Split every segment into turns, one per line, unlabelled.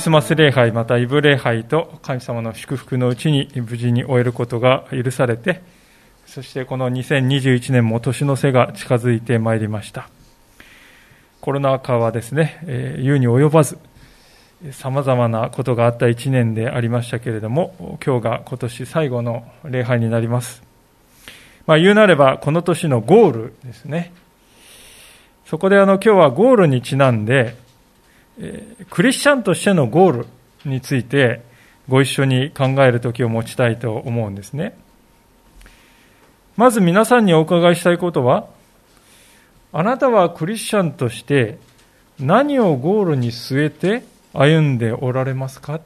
スマス礼拝、またイブ礼拝と神様の祝福のうちに無事に終えることが許されて、そしてこの2021年も年の瀬が近づいてまいりました。コロナ禍はですね、えー、言うに及ばず、様々なことがあった一年でありましたけれども、今日が今年最後の礼拝になります。まあ、言うなれば、この年のゴールですね。そこであの今日はゴールにちなんで、クリスチャンとしてのゴールについてご一緒に考える時を持ちたいと思うんですね。まず皆さんにお伺いしたいことは、あなたはクリスチャンとして何をゴールに据えて歩んでおられますか？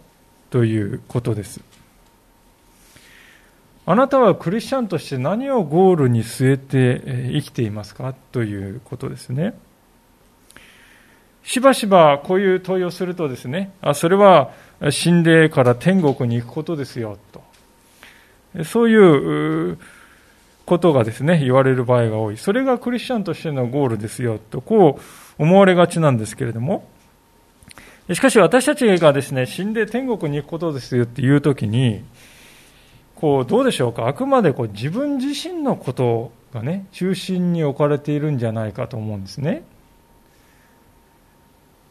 ということです。あなたはクリスチャンとして何をゴールに据えて生きていますか？ということですね。しばしばこういう問いをするとですね、あ、それは死んでから天国に行くことですよ、と。そういうことがですね、言われる場合が多い。それがクリスチャンとしてのゴールですよ、と、こう思われがちなんですけれども、しかし私たちがですね、死んで天国に行くことですよっていうときに、こう、どうでしょうか、あくまでこう自分自身のことがね、中心に置かれているんじゃないかと思うんですね。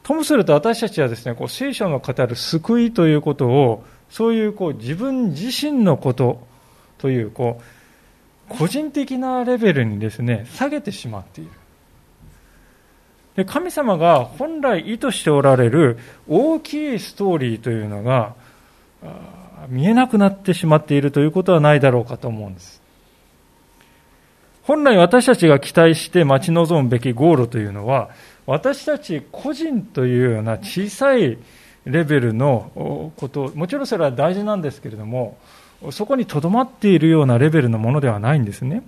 ともすると私たちはですね、こう聖書の語る救いということを、そういうこう自分自身のことという、こう、個人的なレベルにですね、下げてしまっている。で神様が本来意図しておられる大きいストーリーというのが見えなくなってしまっているということはないだろうかと思うんです。本来私たちが期待して待ち望むべきゴールというのは、私たち個人というような小さいレベルのこと、もちろんそれは大事なんですけれども、そこにとどまっているようなレベルのものではないんですね。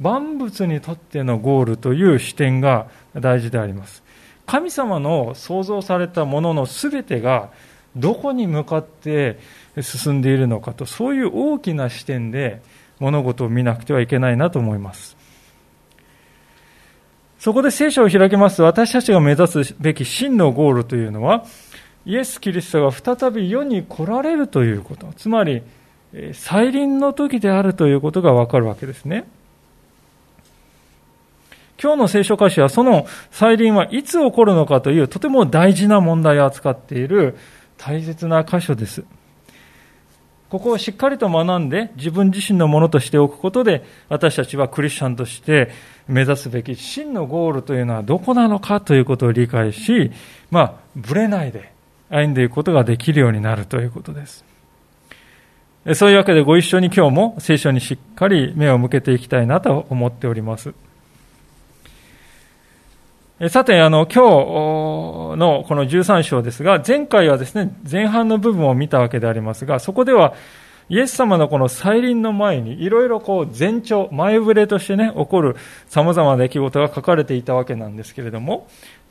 万物にとってのゴールという視点が大事であります。神様の創造されたもののすべてがどこに向かって進んでいるのかと、そういう大きな視点で物事を見なくてはいけないなと思います。そこで聖書を開きますと、私たちが目指すべき真のゴールというのは、イエス・キリストが再び世に来られるということ、つまり、再臨の時であるということがわかるわけですね。今日の聖書歌詞はその再臨はいつ起こるのかというとても大事な問題を扱っている大切な箇所です。ここをしっかりと学んで自分自身のものとしておくことで私たちはクリスチャンとして目指すべき真のゴールというのはどこなのかということを理解し、まあ、ぶれないで歩んでいくことができるようになるということです。そういうわけでご一緒に今日も聖書にしっかり目を向けていきたいなと思っております。さて、あの、今日のこの13章ですが、前回はですね、前半の部分を見たわけでありますが、そこでは、イエス様のこの再臨の前に、いろいろこう前兆、前触れとしてね、起こる様々な出来事が書かれていたわけなんですけれども、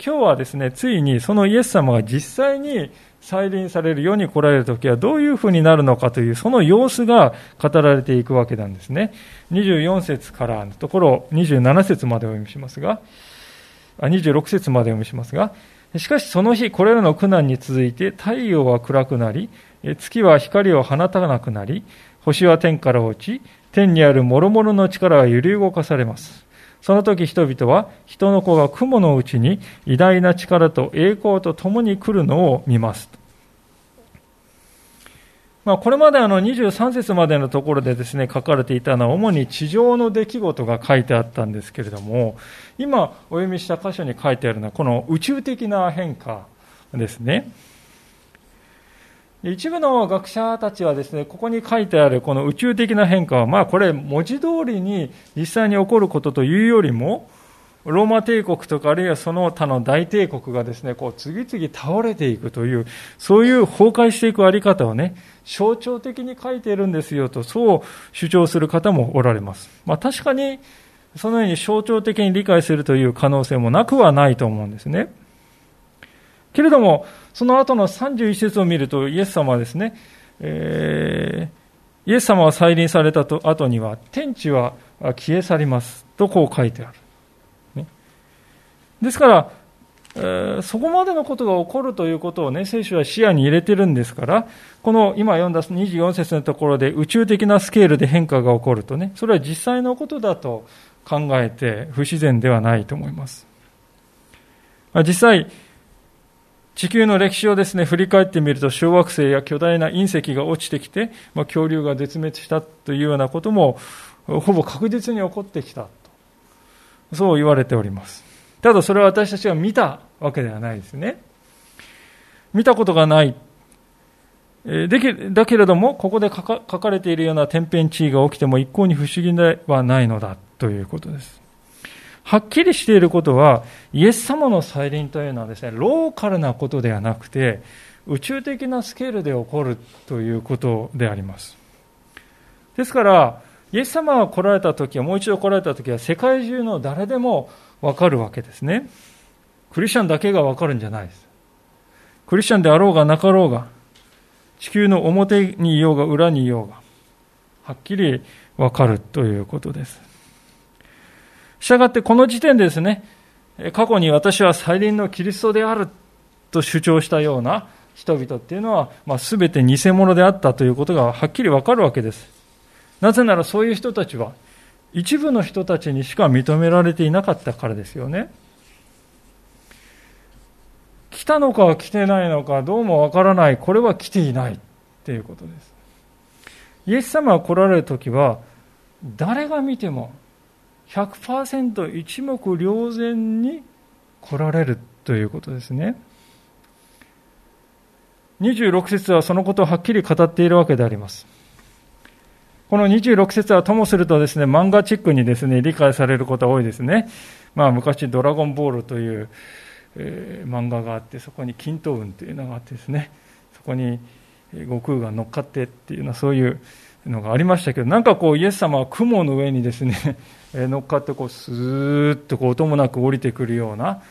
今日はですね、ついにそのイエス様が実際に再臨される世に来られる時はどういうふうになるのかという、その様子が語られていくわけなんですね。24節からのところ、27節までお読みしますが、26節まで読みしますが、しかしその日、これらの苦難に続いて太陽は暗くなり、月は光を放たなくなり、星は天から落ち、天にある諸々の力が揺り動かされます。その時人々は人の子が雲のうちに偉大な力と栄光と共に来るのを見ます。まあ、これまであの23節までのところでですね、書かれていたのは主に地上の出来事が書いてあったんですけれども、今お読みした箇所に書いてあるのはこの宇宙的な変化ですね。一部の学者たちはですね、ここに書いてあるこの宇宙的な変化は、まあこれ文字通りに実際に起こることというよりも、ローマ帝国とかあるいはその他の大帝国がですね、こう次々倒れていくという、そういう崩壊していくあり方をね、象徴的に書いているんですよと、そう主張する方もおられます。まあ確かに、そのように象徴的に理解するという可能性もなくはないと思うんですね。けれども、その後の31節を見ると、イエス様はですね、えー、イエス様は再臨されたと後には、天地は消え去りますとこう書いてある。ですから、えー、そこまでのことが起こるということをね、聖書は視野に入れてるんですから、この今読んだ24節のところで宇宙的なスケールで変化が起こるとね、それは実際のことだと考えて不自然ではないと思います。実際、地球の歴史をですね、振り返ってみると、小惑星や巨大な隕石が落ちてきて、まあ、恐竜が絶滅したというようなことも、ほぼ確実に起こってきたと。そう言われております。ただそれは私たちが見たわけではないですね。見たことがない。できだけれども、ここで書かれているような天変地異が起きても一向に不思議ではないのだということです。はっきりしていることは、イエス様の再臨というのはですね、ローカルなことではなくて、宇宙的なスケールで起こるということであります。ですから、イエス様が来られた時は、もう一度来られた時は、世界中の誰でもわかるわけですね。クリスチャンだけがわかるんじゃないです。クリスチャンであろうがなかろうが、地球の表にいようが裏にいようが、はっきりわかるということです。したがってこの時点でですね、過去に私は再臨のキリストであると主張したような人々っていうのは、まあ、全て偽物であったということがはっきりわかるわけです。なぜならそういう人たちは一部の人たちにしか認められていなかったからですよね。来たのか来てないのかどうもわからない。これは来ていないっていうことです。イエス様が来られる時は誰が見ても100%一目瞭然に来られるということですね。26節はそのことをはっきり語っているわけであります。この26節はともするとですね、漫画チックにですね、理解されることが多いですね。まあ昔ドラゴンボールという、えー、漫画があって、そこに均等運というのがあってですね、そこに悟空が乗っかってっていうようなそういうのがありましたけど、なんかこうイエス様は雲の上にですね、乗っかってこうスーッとこう音もなく降りてくるような、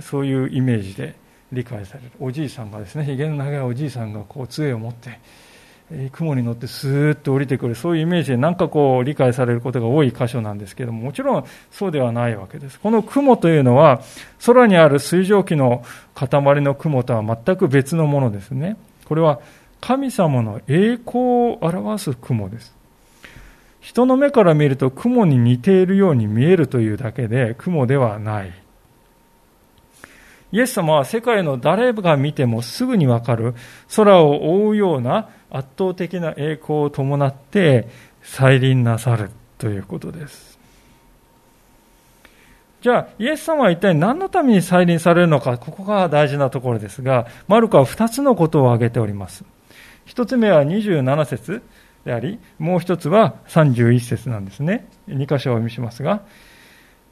そういうイメージで理解される。おじいさんがですね、ひげの長いおじいさんがこう杖を持って、雲に乗ってスーッと降りてくる、そういうイメージでなんかこう理解されることが多い箇所なんですけども、もちろんそうではないわけです。この雲というのは、空にある水蒸気の塊の雲とは全く別のものですね。これは神様の栄光を表す雲です。人の目から見ると雲に似ているように見えるというだけで雲ではない。イエス様は世界の誰が見てもすぐにわかる空を覆うような圧倒的な栄光を伴って再臨なさるということです。じゃあ、イエス様は一体何のために再臨されるのか、ここが大事なところですが、マルコは2つのことを挙げております。1つ目は27節であり、もう一つは31節なんですね。2箇所をお読みしますが、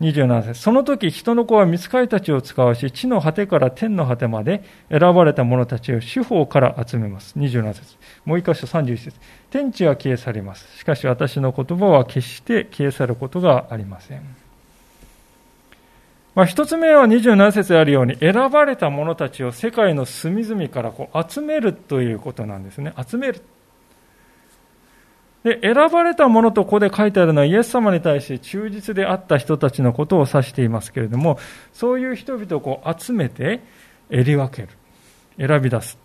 27節その時人の子は見つかりたちを使わし、地の果てから天の果てまで選ばれた者たちを四方から集めます。27節もう一箇所31節天地は消え去ります。しかし私の言葉は決して消え去ることがありません。まあ、一つ目は27節であるように、選ばれた者たちを世界の隅々からこう集めるということなんですね。集める。で、選ばれたものとここで書いてあるのはイエス様に対して忠実であった人たちのことを指していますけれども、そういう人々をこう集めて、襟り分ける。選び出す。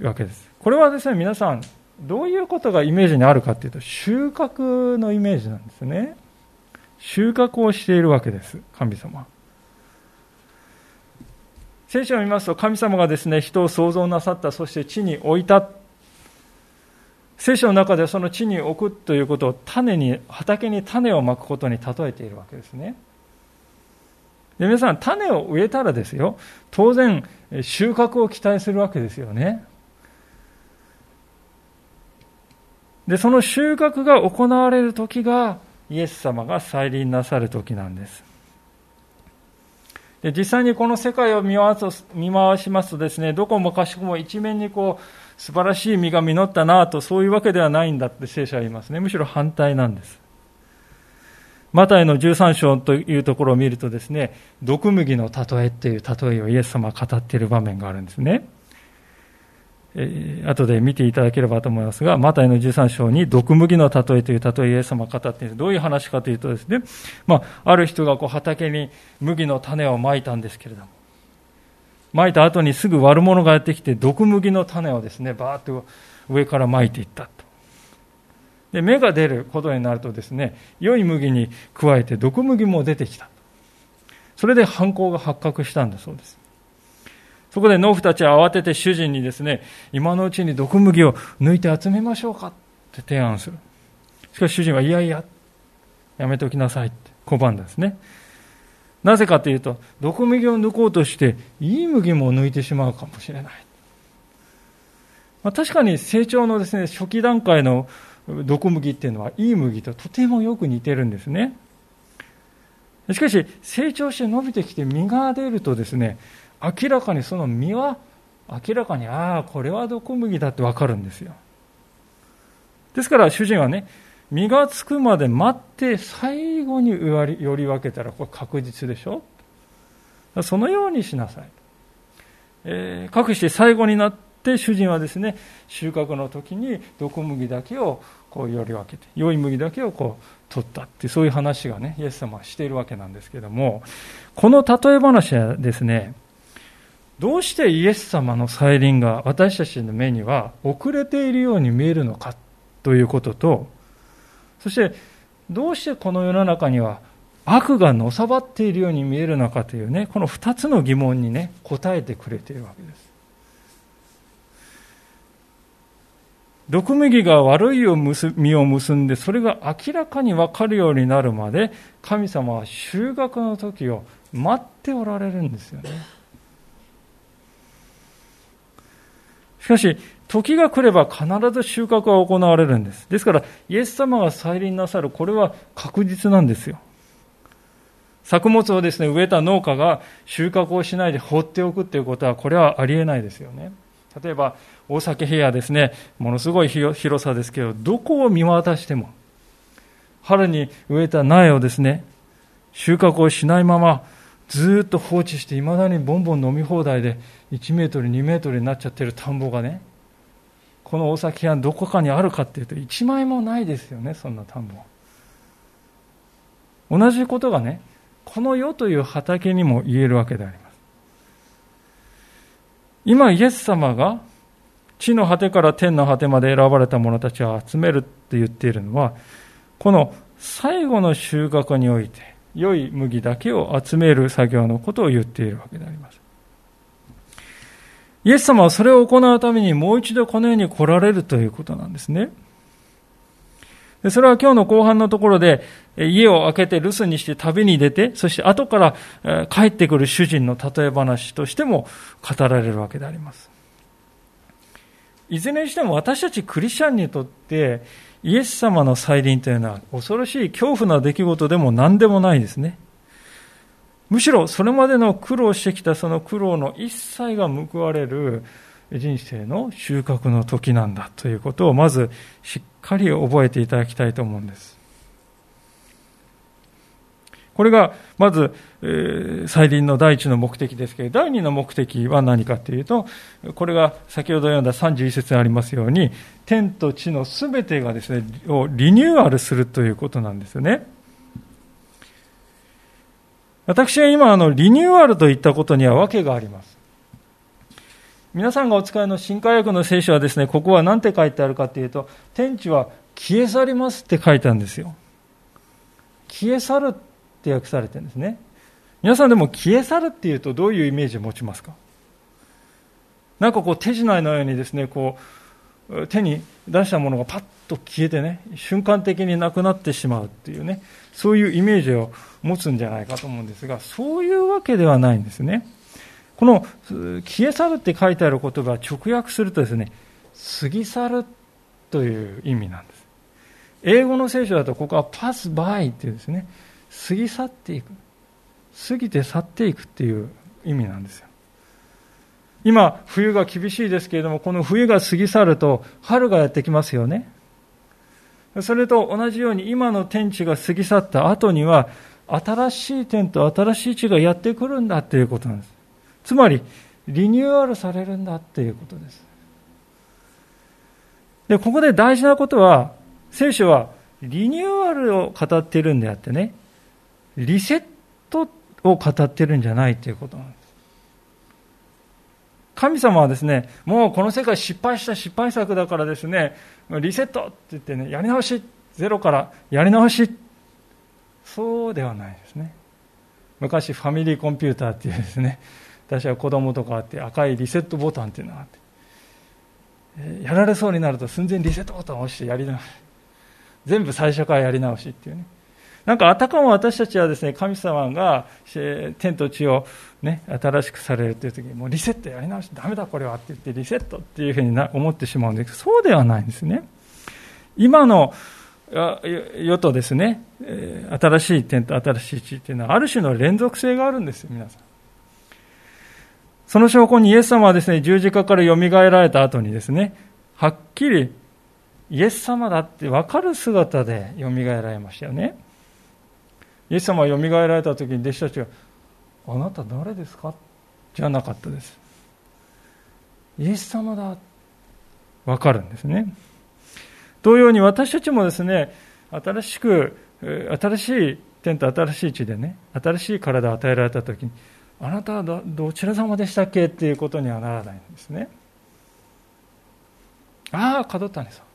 わけです。これはですね、皆さん、どういうことがイメージにあるかというと、収穫のイメージなんですね。収穫をしているわけです、神様。聖書を見ますと、神様がですね、人を創造なさった、そして地に置いた聖書の中でその地に置くということを種に、畑に種をまくことに例えているわけですね。で皆さん、種を植えたらですよ、当然収穫を期待するわけですよね。で、その収穫が行われる時が、イエス様が再臨なさる時なんです。で実際にこの世界を見回す見回しますとですね、どこもかしこも一面にこう、素晴らしい実が実ったなと、そういうわけではないんだって聖書は言いますね。むしろ反対なんです。マタイの13章というところを見るとですね、毒麦の例えっていう例えをイエス様が語っている場面があるんですね。えー、後で見ていただければと思いますが、マタイの13章に毒麦の例えという例えイエス様が語っている。どういう話かというとですね、まあ、ある人がこう畑に麦の種をまいたんですけれども、まいた後にすぐ悪者がやってきて、毒麦の種をですね、バーッと上からまいていったと。で、芽が出ることになるとですね、良い麦に加えて毒麦も出てきた。それで犯行が発覚したんだそうです。そこで農夫たちは慌てて主人にですね、今のうちに毒麦を抜いて集めましょうかって提案する。しかし主人はいやいや、やめておきなさいって拒んだんですね。なぜかというと、毒麦を抜こうとして、いい麦も抜いてしまうかもしれない。まあ、確かに成長のですね、初期段階の毒麦っていうのは、いい麦ととてもよく似てるんですね。しかし、成長して伸びてきて実が出るとですね、明らかにその実は明らかにああこれは毒麦だって分かるんですよですから主人はね実がつくまで待って最後により分けたらこれ確実でしょそのようにしなさい、えー、かくして最後になって主人はですね収穫の時に毒麦だけをこうより分けて良い麦だけをこう取ったってそういう話がねイエス様はしているわけなんですけどもこの例え話はですねどうしてイエス様の再臨が私たちの目には遅れているように見えるのかということと、そしてどうしてこの世の中には悪がのさばっているように見えるのかというね、この2つの疑問にね、答えてくれているわけです。毒麦が悪いを実を結んで、それが明らかに分かるようになるまで、神様は収穫の時を待っておられるんですよね。しかし、時が来れば必ず収穫は行われるんです。ですから、イエス様が再臨なさる、これは確実なんですよ。作物をですね、植えた農家が収穫をしないで放っておくっていうことは、これはありえないですよね。例えば、大崎平野ですね、ものすごい広さですけど、どこを見渡しても、春に植えた苗をですね、収穫をしないまま、ずっと放置して、いまだにボンボン飲み放題で、1メートル、2メートルになっちゃってる田んぼがね、この大崎はどこかにあるかっていうと、1枚もないですよね、そんな田んぼ。同じことがね、この世という畑にも言えるわけであります。今、イエス様が地の果てから天の果てまで選ばれた者たちを集めるって言っているのは、この最後の収穫において、良い麦だけを集める作業のことを言っているわけであります。イエス様はそれを行うためにもう一度この世に来られるということなんですね。それは今日の後半のところで、家を開けて留守にして旅に出て、そして後から帰ってくる主人の例え話としても語られるわけであります。いずれにしても私たちクリスチャンにとって、イエス様の再臨というのは恐ろしい恐怖な出来事でも何でもないですね。むしろそれまでの苦労してきたその苦労の一切が報われる人生の収穫の時なんだということをまずしっかり覚えていただきたいと思うんです。これがまず、えー、再臨の第一の目的ですけど、第二の目的は何かというと、これが先ほど読んだ31節にありますように、天と地のすべてがですね、をリニューアルするということなんですよね。私は今、あの、リニューアルといったことには訳があります。皆さんがお使いの新科学の聖書はですね、ここは何て書いてあるかというと、天地は消え去りますって書いてあるんですよ。消え去るって訳されてるんですね。皆さんでも消え去るっていうとどういうイメージを持ちますか？なんかこう手品のようにですね、こう手に出したものがパッと消えてね、瞬間的になくなってしまうっていうね、そういうイメージを持つんじゃないかと思うんですが、そういうわけではないんですね。この消え去るって書いてある言葉直訳するとですね、過ぎ去るという意味なんです。英語の聖書だとここはパスバイっていうですね、過ぎ去っていく。過ぎて去っていくっていう意味なんですよ。今、冬が厳しいですけれども、この冬が過ぎ去ると、春がやってきますよね。それと同じように、今の天地が過ぎ去った後には、新しい天と新しい地がやってくるんだっていうことなんです。つまり、リニューアルされるんだっていうことです。で、ここで大事なことは、聖書はリニューアルを語っているんであってね、リセットを語ってるんじゃないということなんです。神様はですね、もうこの世界失敗した失敗作だからですね、リセットって言ってね、やり直し、ゼロからやり直し、そうではないですね。昔ファミリーコンピューターっていうですね、私は子供とかあって赤いリセットボタンっていうのがあって、やられそうになると寸前リセットボタンを押してやり直し、全部最初からやり直しっていうね。なんかあたかも私たちはですね、神様が天と地をね、新しくされるという時に、もうリセットやり直して、ダメだこれはって言ってリセットっていうふうにな思ってしまうんですけど、そうではないんですね。今の世とですね、新しい天と新しい地っていうのは、ある種の連続性があるんですよ、皆さん。その証拠にイエス様はですね、十字架から蘇られた後にですね、はっきりイエス様だって分かる姿で蘇られましたよね。イエス様が蘇られた時に弟子たちが、あなた誰ですか？じゃなかったです。イエス様だ。わかるんですね。同様に私たちもですね、新しく、新しい天と新しい地でね、新しい体を与えられたときに、あなたはどちら様でしたっけ？っていうことにはならないんですね。ああ、門谷さん。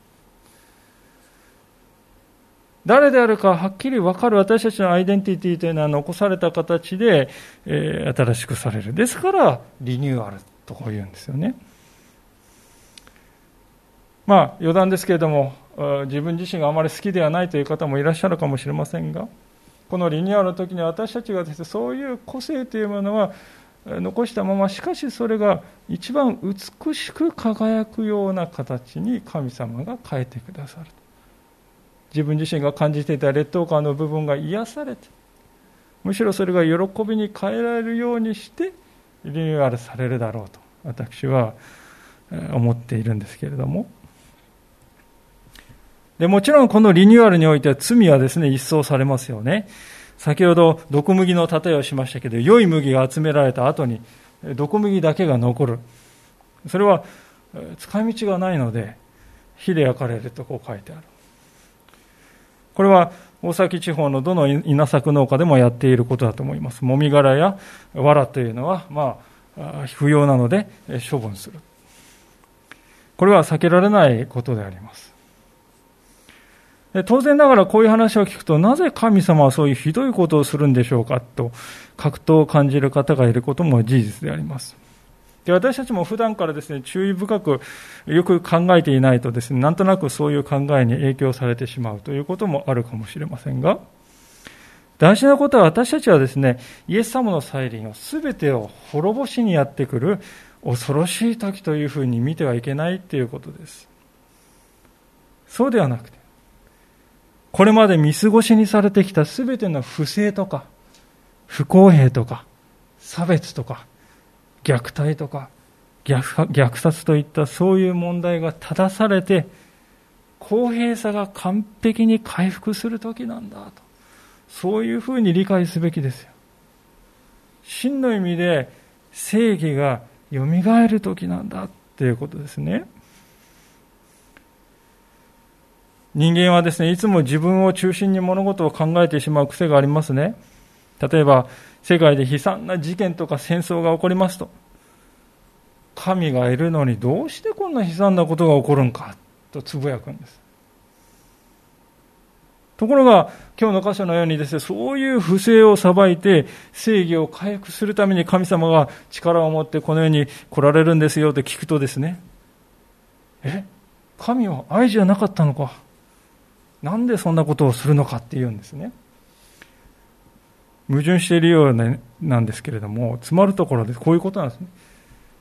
誰であるかはっきり分かる私たちのアイデンティティというのは残された形で、えー、新しくされる。ですから、リニューアルとこう言うんですよね。まあ、余談ですけれども、自分自身があまり好きではないという方もいらっしゃるかもしれませんが、このリニューアルの時に私たちがです、ね、そういう個性というものは残したまま、しかしそれが一番美しく輝くような形に神様が変えてくださる。自分自身が感じていた劣等感の部分が癒されてむしろそれが喜びに変えられるようにしてリニューアルされるだろうと私は思っているんですけれども。でもちろんこのリニューアルにおいては罪はですね一掃されますよね。先ほど毒麦の例えをしましたけど良い麦が集められた後に毒麦だけが残る。それは使い道がないので火で焼かれるとこう書いてある。これは大崎地方のどの稲作農家でもやっていることだと思います。もみ殻や藁というのは、まあ、不要なので処分する。これは避けられないことであります。当然ながらこういう話を聞くと、なぜ神様はそういうひどいことをするんでしょうかと、格闘を感じる方がいることも事実であります。で私たちも普段からですね、注意深くよく考えていないとですね、なんとなくそういう考えに影響されてしまうということもあるかもしれませんが、大事なことは私たちはですね、イエス様の再臨を全てを滅ぼしにやってくる恐ろしい時というふうに見てはいけないということです。そうではなくて、これまで見過ごしにされてきた全ての不正とか、不公平とか、差別とか、虐待とか虐殺といったそういう問題が正されて公平さが完璧に回復する時なんだと。そういうふうに理解すべきですよ。真の意味で正義がよみがえる時なんだっていうことですね。人間はですねいつも自分を中心に物事を考えてしまう癖がありますね。例えば世界で悲惨な事件とか戦争が起こりますと、神がいるのにどうしてこんな悲惨なことが起こるんかとつぶやくんです。ところが、今日の箇所のようにですね、そういう不正を裁いて正義を回復するために神様が力を持ってこの世に来られるんですよって聞くとですね、え神は愛じゃなかったのかなんでそんなことをするのかって言うんですね。矛盾しているようなんですけれども、詰まるところでこういうことなんですね。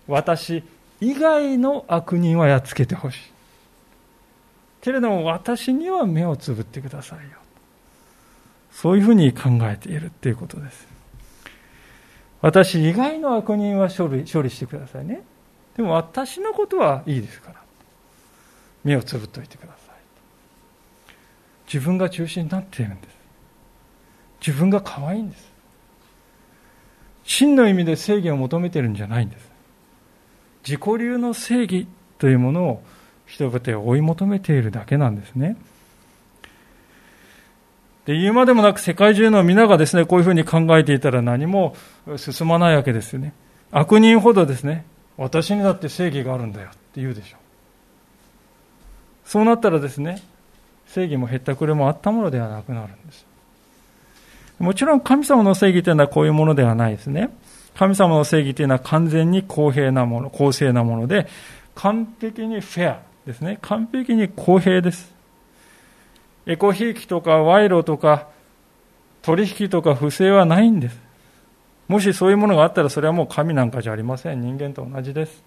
私以外の悪人はやっつけてほしい。けれども私には目をつぶってくださいよ。そういうふうに考えているっていうことです。私以外の悪人は処理処理してくださいね。でも私のことはいいですから。目をつぶっておいてください。自分が中心になっているんです。自分が可愛いんです。真の意味で正義を求めてるんじゃないんです。自己流の正義というものを人々を追い求めているだけなんですね。で、言うまでもなく世界中の皆がですね、こういうふうに考えていたら何も進まないわけですよね。悪人ほどですね、私にだって正義があるんだよって言うでしょう。そうなったらですね、正義もへったくれもあったものではなくなるんです。もちろん神様の正義というのはこういうものではないですね。神様の正義というのは完全に公平なもの、公正なもので、完璧にフェアですね。完璧に公平です。エコひいきとか賄賂とか取引とか不正はないんです。もしそういうものがあったらそれはもう神なんかじゃありません。人間と同じです。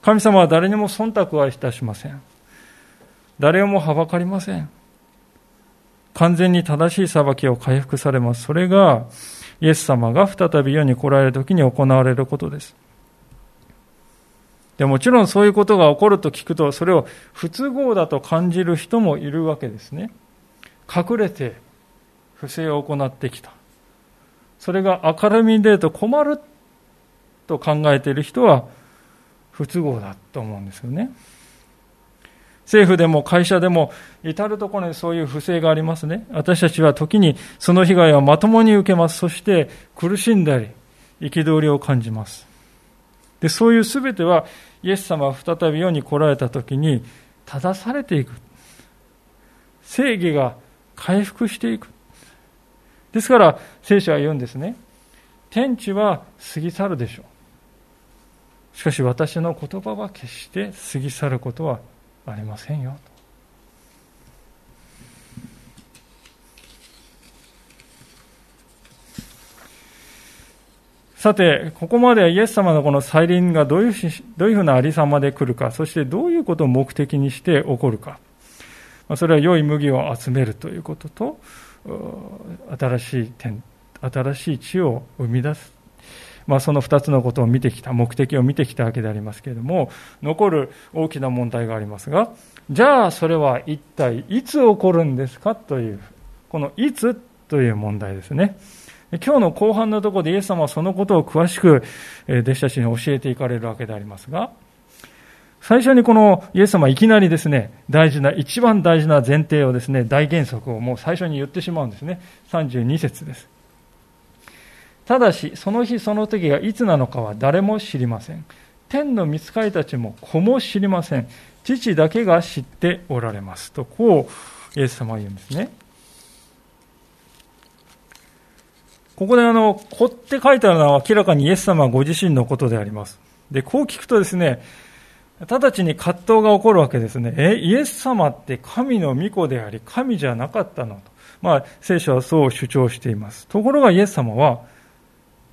神様は誰にも忖度はいたしません。誰をもはばかりません。完全に正しい裁きを回復されます。それが、イエス様が再び世に来られる時に行われることです。でもちろんそういうことが起こると聞くと、それを不都合だと感じる人もいるわけですね。隠れて不正を行ってきた。それが明るみに出ると困ると考えている人は不都合だと思うんですよね。政府でも会社でも至るところにそういう不正がありますね。私たちは時にその被害をまともに受けます。そして苦しんだり、憤りを感じます。で、そういうすべてはイエス様が再び世に来られた時に正されていく。正義が回復していく。ですから聖書は言うんですね。天地は過ぎ去るでしょう。しかし私の言葉は決して過ぎ去ることはありませんよ。さて、ここまでイエス様のこの再臨がどういうどういうふうなありさまで来るか、そしてどういうことを目的にして起こるか。それは良い麦を集めるということと、新しい点、新しい地を生み出す。まあ、その2つのことを見てきた、目的を見てきたわけでありますけれども、残る大きな問題がありますが、じゃあそれは一体いつ起こるんですかという、このいつという問題ですね。今日の後半のところでイエス様はそのことを詳しく弟子たちに教えていかれるわけでありますが、最初にこのイエス様いきなりですね、大事な、一番大事な前提をですね、大原則をもう最初に言ってしまうんですね。32節です。ただし、その日その時がいつなのかは誰も知りません。天の御使いたちも子も知りません。父だけが知っておられます。と、こう、イエス様は言うんですね。ここであの、子って書いてあるのは明らかにイエス様ご自身のことであります。で、こう聞くとですね、直ちに葛藤が起こるわけですね。え、イエス様って神の御子であり、神じゃなかったのと。まあ、聖書はそう主張しています。ところがイエス様は、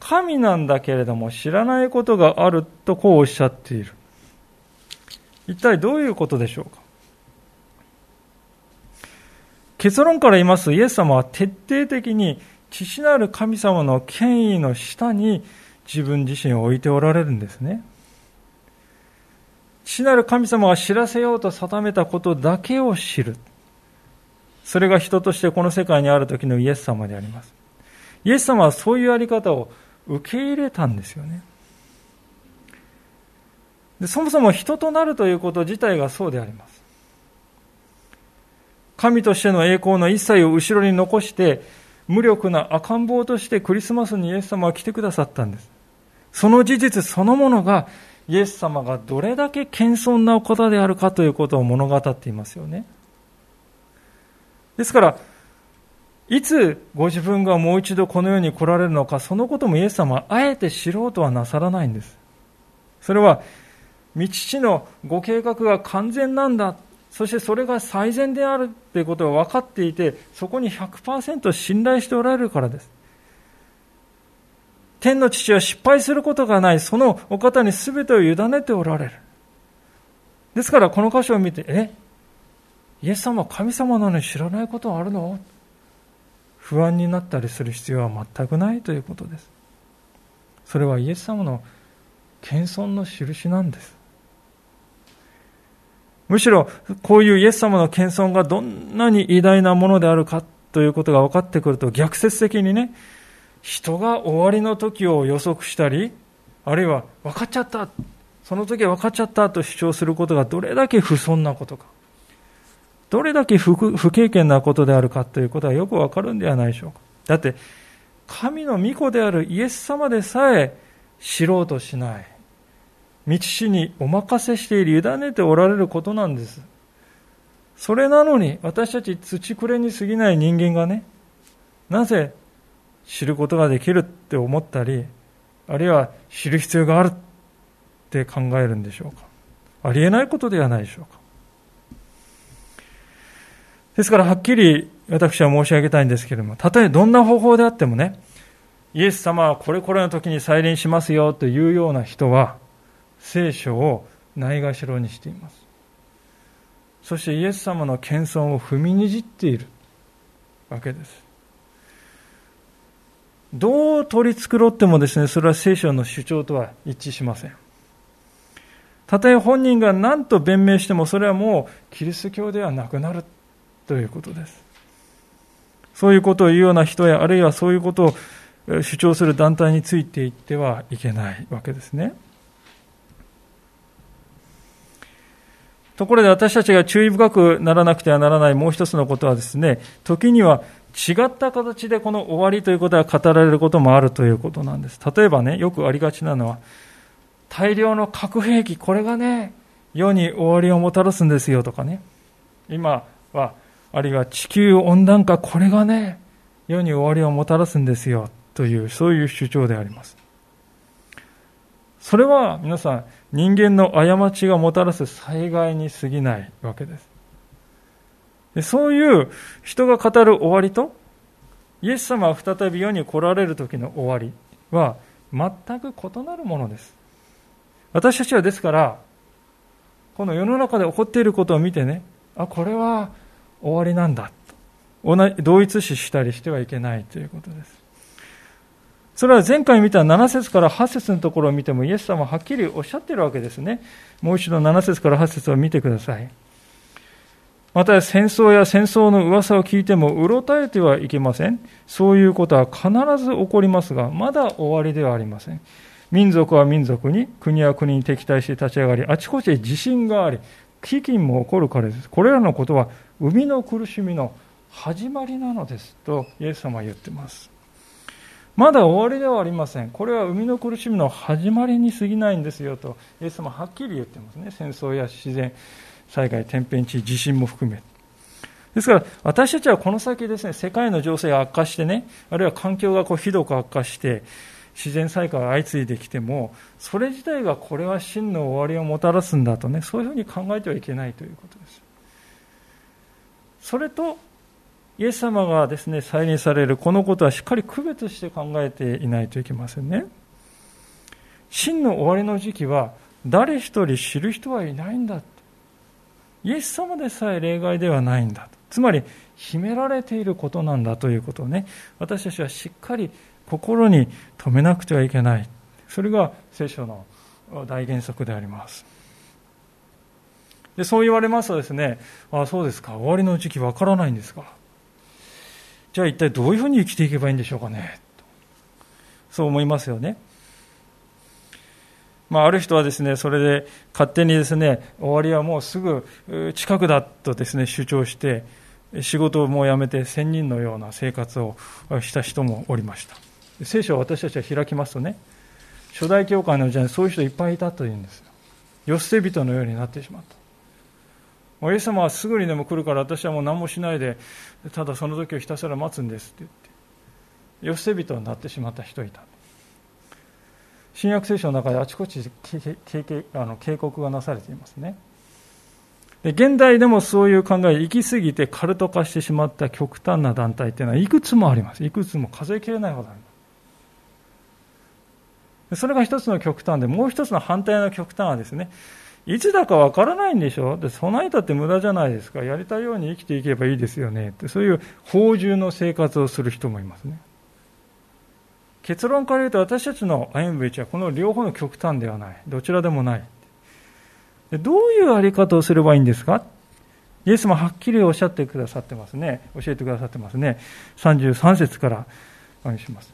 神なんだけれども知らないことがあるとこうおっしゃっている。一体どういうことでしょうか？結論から言います、イエス様は徹底的に父なる神様の権威の下に自分自身を置いておられるんですね。父なる神様が知らせようと定めたことだけを知る。それが人としてこの世界にある時のイエス様であります。イエス様はそういうやり方を受け入れたんですよね。でそもそも人となるということ自体がそうであります。神としての栄光の一切を後ろに残して、無力な赤ん坊としてクリスマスにイエス様は来てくださったんです。その事実そのものがイエス様がどれだけ謙遜なお方であるかということを物語っていますよね。ですから、いつご自分がもう一度この世に来られるのか、そのこともイエス様はあえて知ろうとはなさらないんです。それは、道地のご計画が完全なんだそしてそれが最善であるということが分かっていて、そこに100%信頼しておられるからです。天の父は失敗することがない、そのお方に全てを委ねておられる。ですからこの箇所を見て、え？イエス様は神様なのに知らないことはあるの？不安になったりする必要は全くないということです。それはイエス様の謙遜の印なんです。むしろこういうイエス様の謙遜がどんなに偉大なものであるかということが分かってくると逆説的にね人が終わりの時を予測したりあるいは分かっちゃった。その時は分かっちゃったと主張することがどれだけ不尊なことか。どれだけ不経験なことであるかということはよくわかるんではないでしょうか。だって、神の御子であるイエス様でさえ知ろうとしない。道師にお任せしている、委ねておられることなんです。それなのに、私たち土くれに過ぎない人間がね、なぜ知ることができるって思ったり、あるいは知る必要があるって考えるんでしょうか。ありえないことではないでしょうか。ですからはっきり私は申し上げたいんですけれども、たとえどんな方法であってもね、イエス様はこれこれの時に再臨しますよというような人は、聖書をないがしろにしています。そしてイエス様の謙遜を踏みにじっているわけです。どう取り繕ってもですね、それは聖書の主張とは一致しません。たとえ本人が何と弁明しても、それはもうキリスト教ではなくなるということです。そういうことを言うような人や、あるいはそういうことを主張する団体についていってはいけないわけですね。ところで私たちが注意深くならなくてはならないもう一つのことはですね、時には違った形でこの終わりということが語られることもあるということなんです。例えばね、よくありがちなのは、大量の核兵器、これがね、世に終わりをもたらすんですよとかね。今はあるいは地球温暖化、これがね、世に終わりをもたらすんですよ、という、そういう主張であります。それは皆さん、人間の過ちがもたらす災害に過ぎないわけです。でそういう人が語る終わりと、イエス様が再び世に来られる時の終わりは全く異なるものです。私たちはですから、この世の中で起こっていることを見てね、あ、これは終わりなんだ。同じ同一視したりしてはいけないということです。それは前回見た7節から8節のところを見てもイエス様はっきりおっしゃってるわけですね。もう一度7節から8節を見てください。また戦争や戦争の噂を聞いてもうろたえてはいけません。そういうことは必ず起こりますがまだ終わりではありません。民族は民族に国は国に敵対して立ち上がりあちこちで地震があり飢饉も起こるからです。これらのことは生みの苦しみの始まりなのですとイエス様は言っています。まだ終わりではありません。これは生みの苦しみの始まりに過ぎないんですよとイエス様はっきり言っていますね。戦争や自然災害天変地地震も含め。ですから私たちはこの先ですね世界の情勢が悪化してねあるいは環境がこうひどく悪化して自然災害が相次いできてもそれ自体がこれは真の終わりをもたらすんだとねそういうふうに考えてはいけないということです。それとイエス様がですね再臨されるこのことはしっかり区別して考えていないといけませんね。真の終わりの時期は誰一人知る人はいないんだイエス様でさえ例外ではないんだつまり秘められていることなんだということをね私たちはしっかり心に留めなくてはいけない。それが聖書の大原則であります。でそう言われますとですね、ああ、そうですか、終わりの時期わからないんですか。じゃあ一体どういうふうに生きていけばいいんでしょうかね。そう思いますよね。まあ、ある人はですね、それで勝手にですね、終わりはもうすぐ近くだとですね、主張して、仕事をもう辞めて仙人のような生活をした人もおりました。聖書を私たちは開きますとね、初代教会の時代にそういう人いっぱいいたというんですよ。寄捨て人のようになってしまった。イエス様はすぐにでも来るから私はもう何もしないでただその時をひたすら待つんですって言って寄せ人になってしまった人いた。新約聖書の中であちこちあの警告がなされていますね。で現代でもそういう考え行き過ぎてカルト化してしまった極端な団体っていうのはいくつもあります。いくつも数えきれないほどあります。それが一つの極端でもう一つの反対の極端はですねいつだかわからないんでしょ？で備えたって無駄じゃないですかやりたいように生きていけばいいですよねってそういう法獣の生活をする人もいますね結論から言うと私たちの歩む道はこの両方の極端ではない。どちらでもない。でどういうあり方をすればいいんですか？イエスもはっきりおっしゃってくださってますね。教えてくださってますね。33節からお願いします。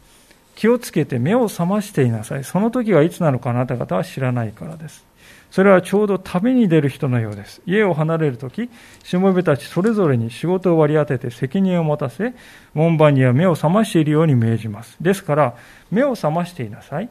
気をつけて目を覚ましていなさい。その時がいつなのかあなた方は知らないからです。それはちょうど旅に出る人のようです。家を離れるとき、しもべたちそれぞれに仕事を割り当てて責任を持たせ、門番には目を覚ましているように命じます。ですから、目を覚ましていなさい。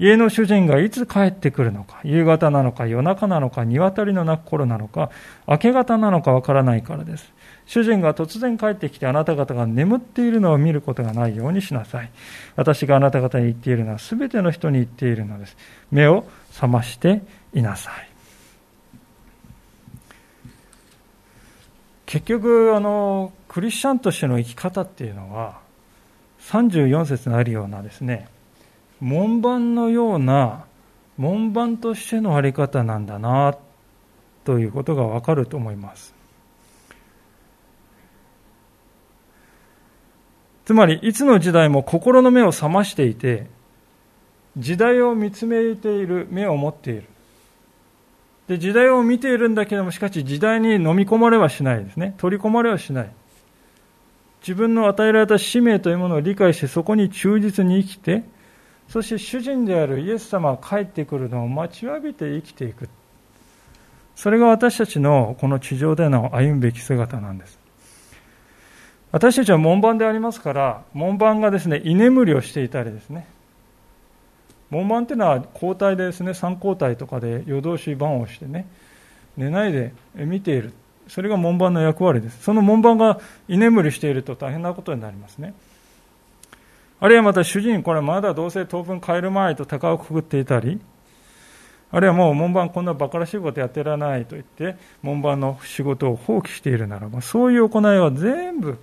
家の主人がいつ帰ってくるのか、夕方なのか夜中なのか、鶏の鳴く頃なのか、明け方なのかわからないからです。主人が突然帰ってきてあなた方が眠っているのを見ることがないようにしなさい。私があなた方に言っているのは全ての人に言っているのです。目を覚ましていなさい。結局、あの、クリスチャンとしての生き方っていうのは、34節にあるようなですね、門番のような、門番としてのあり方なんだな、ということがわかると思います。つまり、いつの時代も心の目を覚ましていて、時代を見つめている目を持っている。で、時代を見ているんだけども、しかし時代に飲み込まれはしないですね。取り込まれはしない。自分の与えられた使命というものを理解して、そこに忠実に生きて、そして主人であるイエス様が帰ってくるのを待ちわびて生きていく。それが私たちのこの地上での歩むべき姿なんです。私たちは門番でありますから、門番がですね、居眠りをしていたりですね、門番っていうのは交代ですね。3交代とかで夜通し番をしてね。寝ないで見ている。それが門番の役割です。その門番が居眠りしていると大変なことになりますね。あるいはまた主人これまだどうせ当分帰る前と高をくぐっていたりあるいはもう門番こんな馬鹿らしいことやってらないと言って門番の仕事を放棄しているならばそういう行いは全部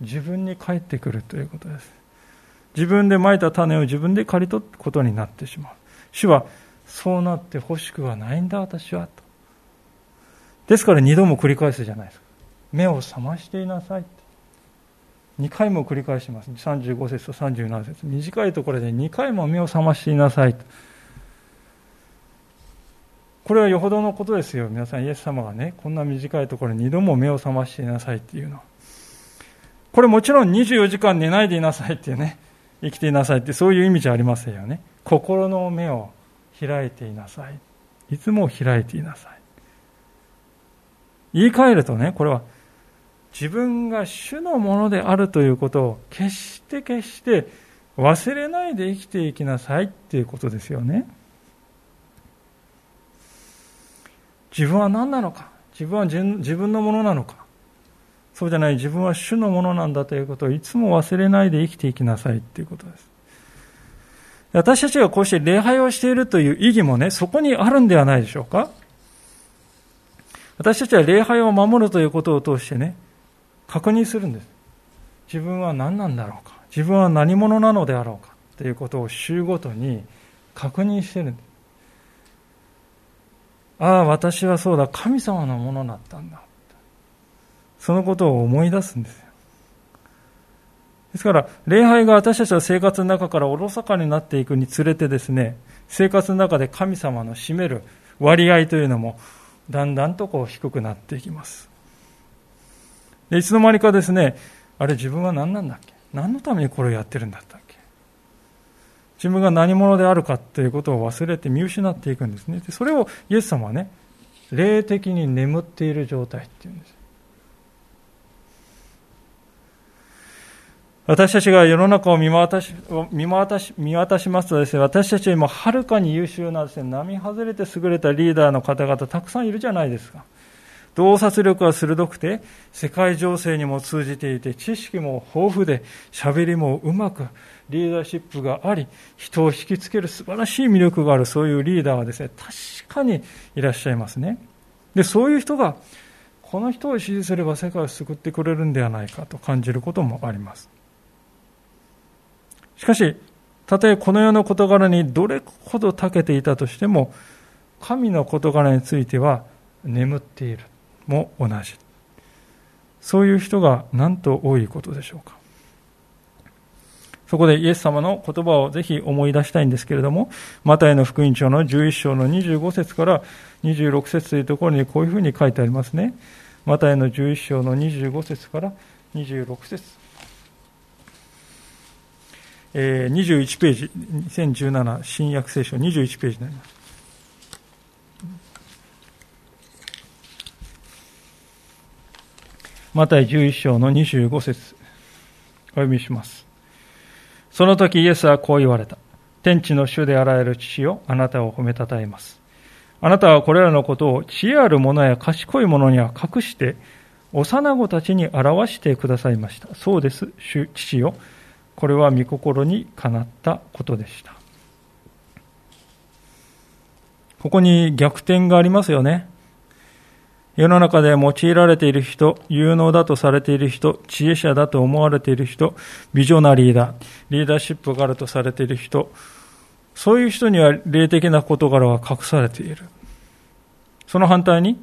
自分に返ってくるということです。自分で蒔いた種を自分で刈り取ることになってしまう。主は、そうなってほしくはないんだ、私は。とですから二度も繰り返すじゃないですか。目を覚ましていなさい。2回も繰り返します。35節と37節短いところで2回も目を覚ましていなさい。これはよほどのことですよ。皆さん、イエス様がね、こんな短いところに2度も目を覚ましていなさいっていうのは。これもちろん24時間寝ないでいなさいっていうね、生きていなさいってそういう意味じゃありませんよね。心の目を開いていなさい。いつも開いていなさい。言い換えるとねこれは自分が主のものであるということを決して決して忘れないで生きていきなさいっていうことですよね。自分は何なのか。自分は自分のものなのか。そうじゃない自分は主のものなんだということをいつも忘れないで生きていきなさいということです。私たちがこうして礼拝をしているという意義もね、そこにあるんではないでしょうか私たちは礼拝を守るということを通してね、確認するんです。自分は何なんだろうか自分は何者なのであろうかということを週ごとに確認してるんです。ああ、私はそうだ、神様のものだったんだ。そのことを思い出すんですよ。ですから、礼拝が私たちの生活の中からおろそかになっていくにつれてですね、生活の中で神様の占める割合というのも、だんだんとこう低くなっていきます。でいつの間にかですね、あれ自分は何なんだっけ？何のためにこれをやってるんだったっけ？自分が何者であるかということを忘れて見失っていくんですね。でそれをイエス様はね、霊的に眠っている状態っていうんです。私たちが世の中を見渡し見渡し見渡しますとです、ね、私たちよりもはるかに優秀なです、ね、並外れて優れたリーダーの方々たくさんいるじゃないですか。洞察力は鋭くて、世界情勢にも通じていて、知識も豊富で、喋りもうまく、リーダーシップがあり、人を引きつける素晴らしい魅力がある、そういうリーダーはですね、確かにいらっしゃいますね。で、そういう人が、この人を支持すれば世界を救ってくれるんではないかと感じることもあります。しかし、たとえこの世の事柄にどれほど長けていたとしても、神の事柄については眠っているも同じ。そういう人がなんと多いことでしょうか。そこでイエス様の言葉をぜひ思い出したいんですけれども、マタイの福音書の11章の25節から26節というところにこういうふうに書いてありますね。マタイの11章の25節から26節えー、21ページ、2017新約聖書21ページになります。マタイ11章の25節お読みします。その時イエスはこう言われた。天地の主であらゆる父よ、あなたを褒めたたえます。あなたはこれらのことを知恵ある者や賢い者には隠して、幼子たちに表してくださいました。そうです、主父よ。これは御心にかなったことでした。ここに逆転がありますよね。世の中で用いられている人、有能だとされている人、知恵者だと思われている人、ビジョナリーだ、リーダーシップがあるとされている人、そういう人には霊的な事柄は隠されている。その反対に、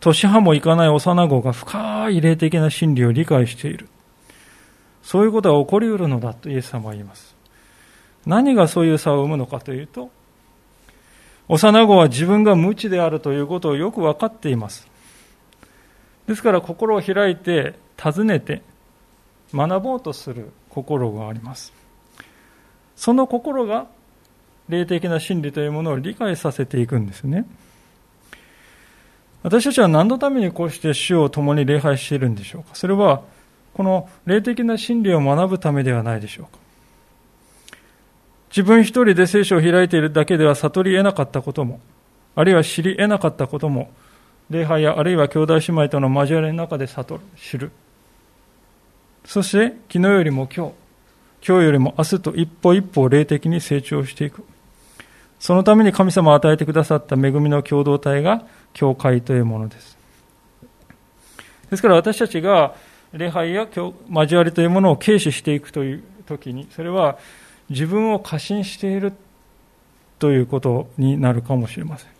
年派もいかない幼子が深い霊的な真理を理解している。そういうことが起こりうるのだとイエス様は言います。何がそういう差を生むのかというと、幼子は自分が無知であるということをよく分かっています。ですから心を開いて尋ねて学ぼうとする心があります。その心が霊的な真理というものを理解させていくんですね。私たちは何のためにこうして主を共に礼拝しているんでしょうかそれはこの霊的な真理を学ぶためではないでしょうか自分一人で聖書を開いているだけでは悟り得なかったことも、あるいは知り得なかったことも、礼拝やあるいは兄弟姉妹との交わりの中で悟る、知る。そして、昨日よりも今日、今日よりも明日と一歩一歩霊的に成長していく。そのために神様を与えてくださった恵みの共同体が教会というものです。ですから私たちが礼拝や交わりというものを軽視していくという時に、それは自分を過信しているということになるかもしれません。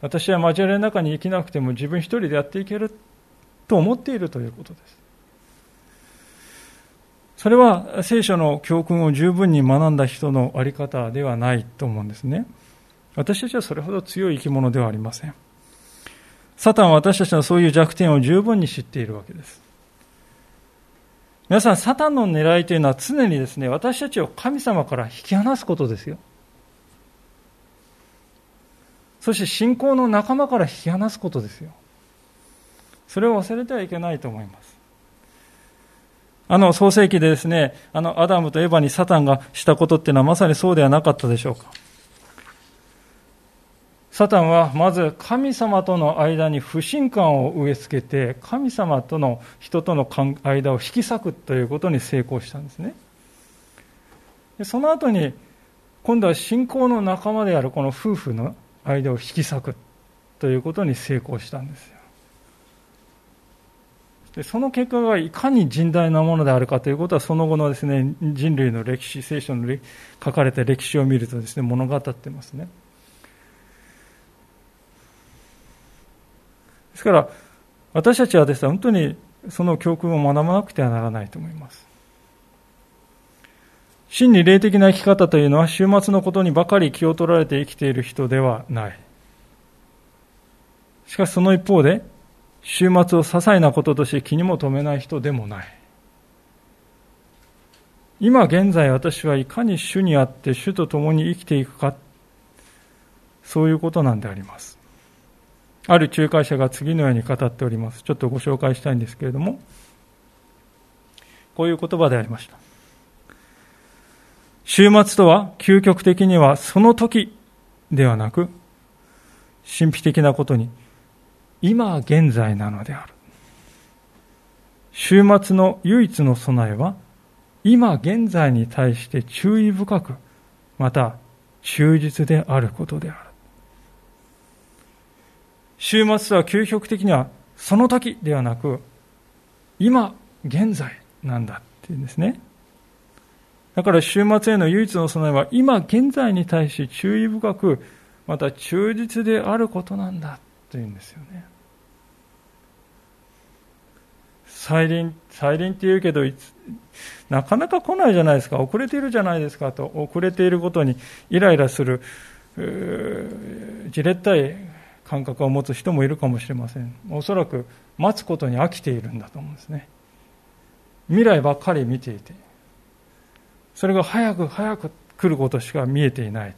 私は交わりの中に生きなくても自分一人でやっていけると思っているということです。それは聖書の教訓を十分に学んだ人の在り方ではないと思うんですね。私たちはそれほど強い生き物ではありません。サタンは私たちのそういう弱点を十分に知っているわけです。皆さん、サタンの狙いというのは常にですね、私たちを神様から引き離すことですよ。そして信仰の仲間から引き離すことですよ。それを忘れてはいけないと思います。あの創世記でですね、あのアダムとエヴァにサタンがしたことっていうのはまさにそうではなかったでしょうか。サタンはまず神様との間に不信感を植え付けて神様との人との間を引き裂くということに成功したんですね。その後に今度は信仰の仲間であるこの夫婦の間を引き裂くということに成功したんですよ。でその結果がいかに甚大なものであるかということはその後のですね人類の歴史聖書の書かれた歴史を見るとですね物語ってますね。ですから、私たちはですね、本当にその教訓を学ばなくてはならないと思います。真に霊的な生き方というのは終末のことにばかり気を取られて生きている人ではない。しかしその一方で、終末を些細なこととして気にも留めない人でもない。今現在私はいかに主にあって主と共に生きていくか、そういうことなんであります。ある仲介者が次のように語っております。ちょっとご紹介したいんですけれども、こういう言葉でありました。終末とは究極的にはその時ではなく、神秘的なことに、今現在なのである。終末の唯一の備えは、今現在に対して注意深く、また忠実であることである。終末は究極的にはその時ではなく、今、現在なんだっていうんですね。だから終末への唯一の備えは今現在に対し注意深く、また忠実であることなんだというんですよね。再臨、再臨って言うけど、なかなか来ないじゃないですか、遅れているじゃないですかと、遅れていることにイライラする、じれったい感覚を持つ人もいるかもしれません。おそらく待つことに飽きているんだと思うんですね。未来ばっかり見ていて、それが早く早く来ることしか見えていないと。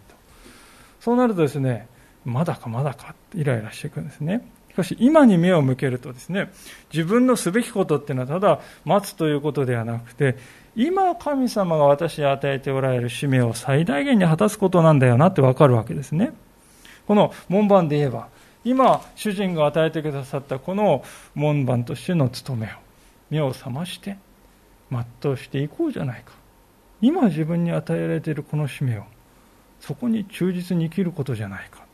そうなるとですね、まだかまだかイライラしていくんですね。しかし今に目を向けるとですね、自分のすべきことっていうのはただ待つということではなくて、今神様が私に与えておられる使命を最大限に果たすことなんだよなってわかるわけですね。この門番で言えば、今主人が与えてくださったこの門番としての務めを目を覚まして全うしていこうじゃないか。今自分に与えられているこの使命をそこに忠実に生きることじゃないか。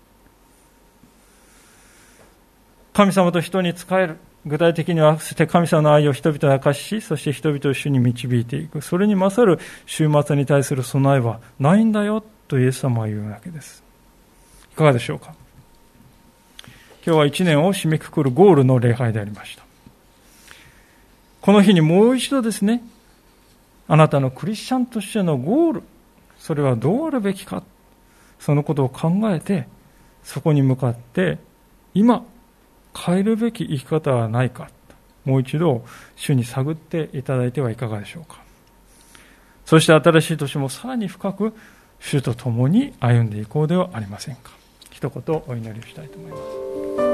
神様と人に仕える。具体的にはして神様の愛を人々に明かし、そして人々を主に導いていく。それに勝る終末に対する備えはないんだよとイエス様は言うわけです。いかがでしょうか？今日は一年を締めくくるゴールの礼拝でありました。この日にもう一度ですね、あなたのクリスチャンとしてのゴール、それはどうあるべきか、そのことを考えて、そこに向かって、今、変えるべき生き方はないか、もう一度、主に探っていただいてはいかがでしょうか。そして新しい年もさらに深く、主と共に歩んでいこうではありませんか。一言お祈りしたいと思います。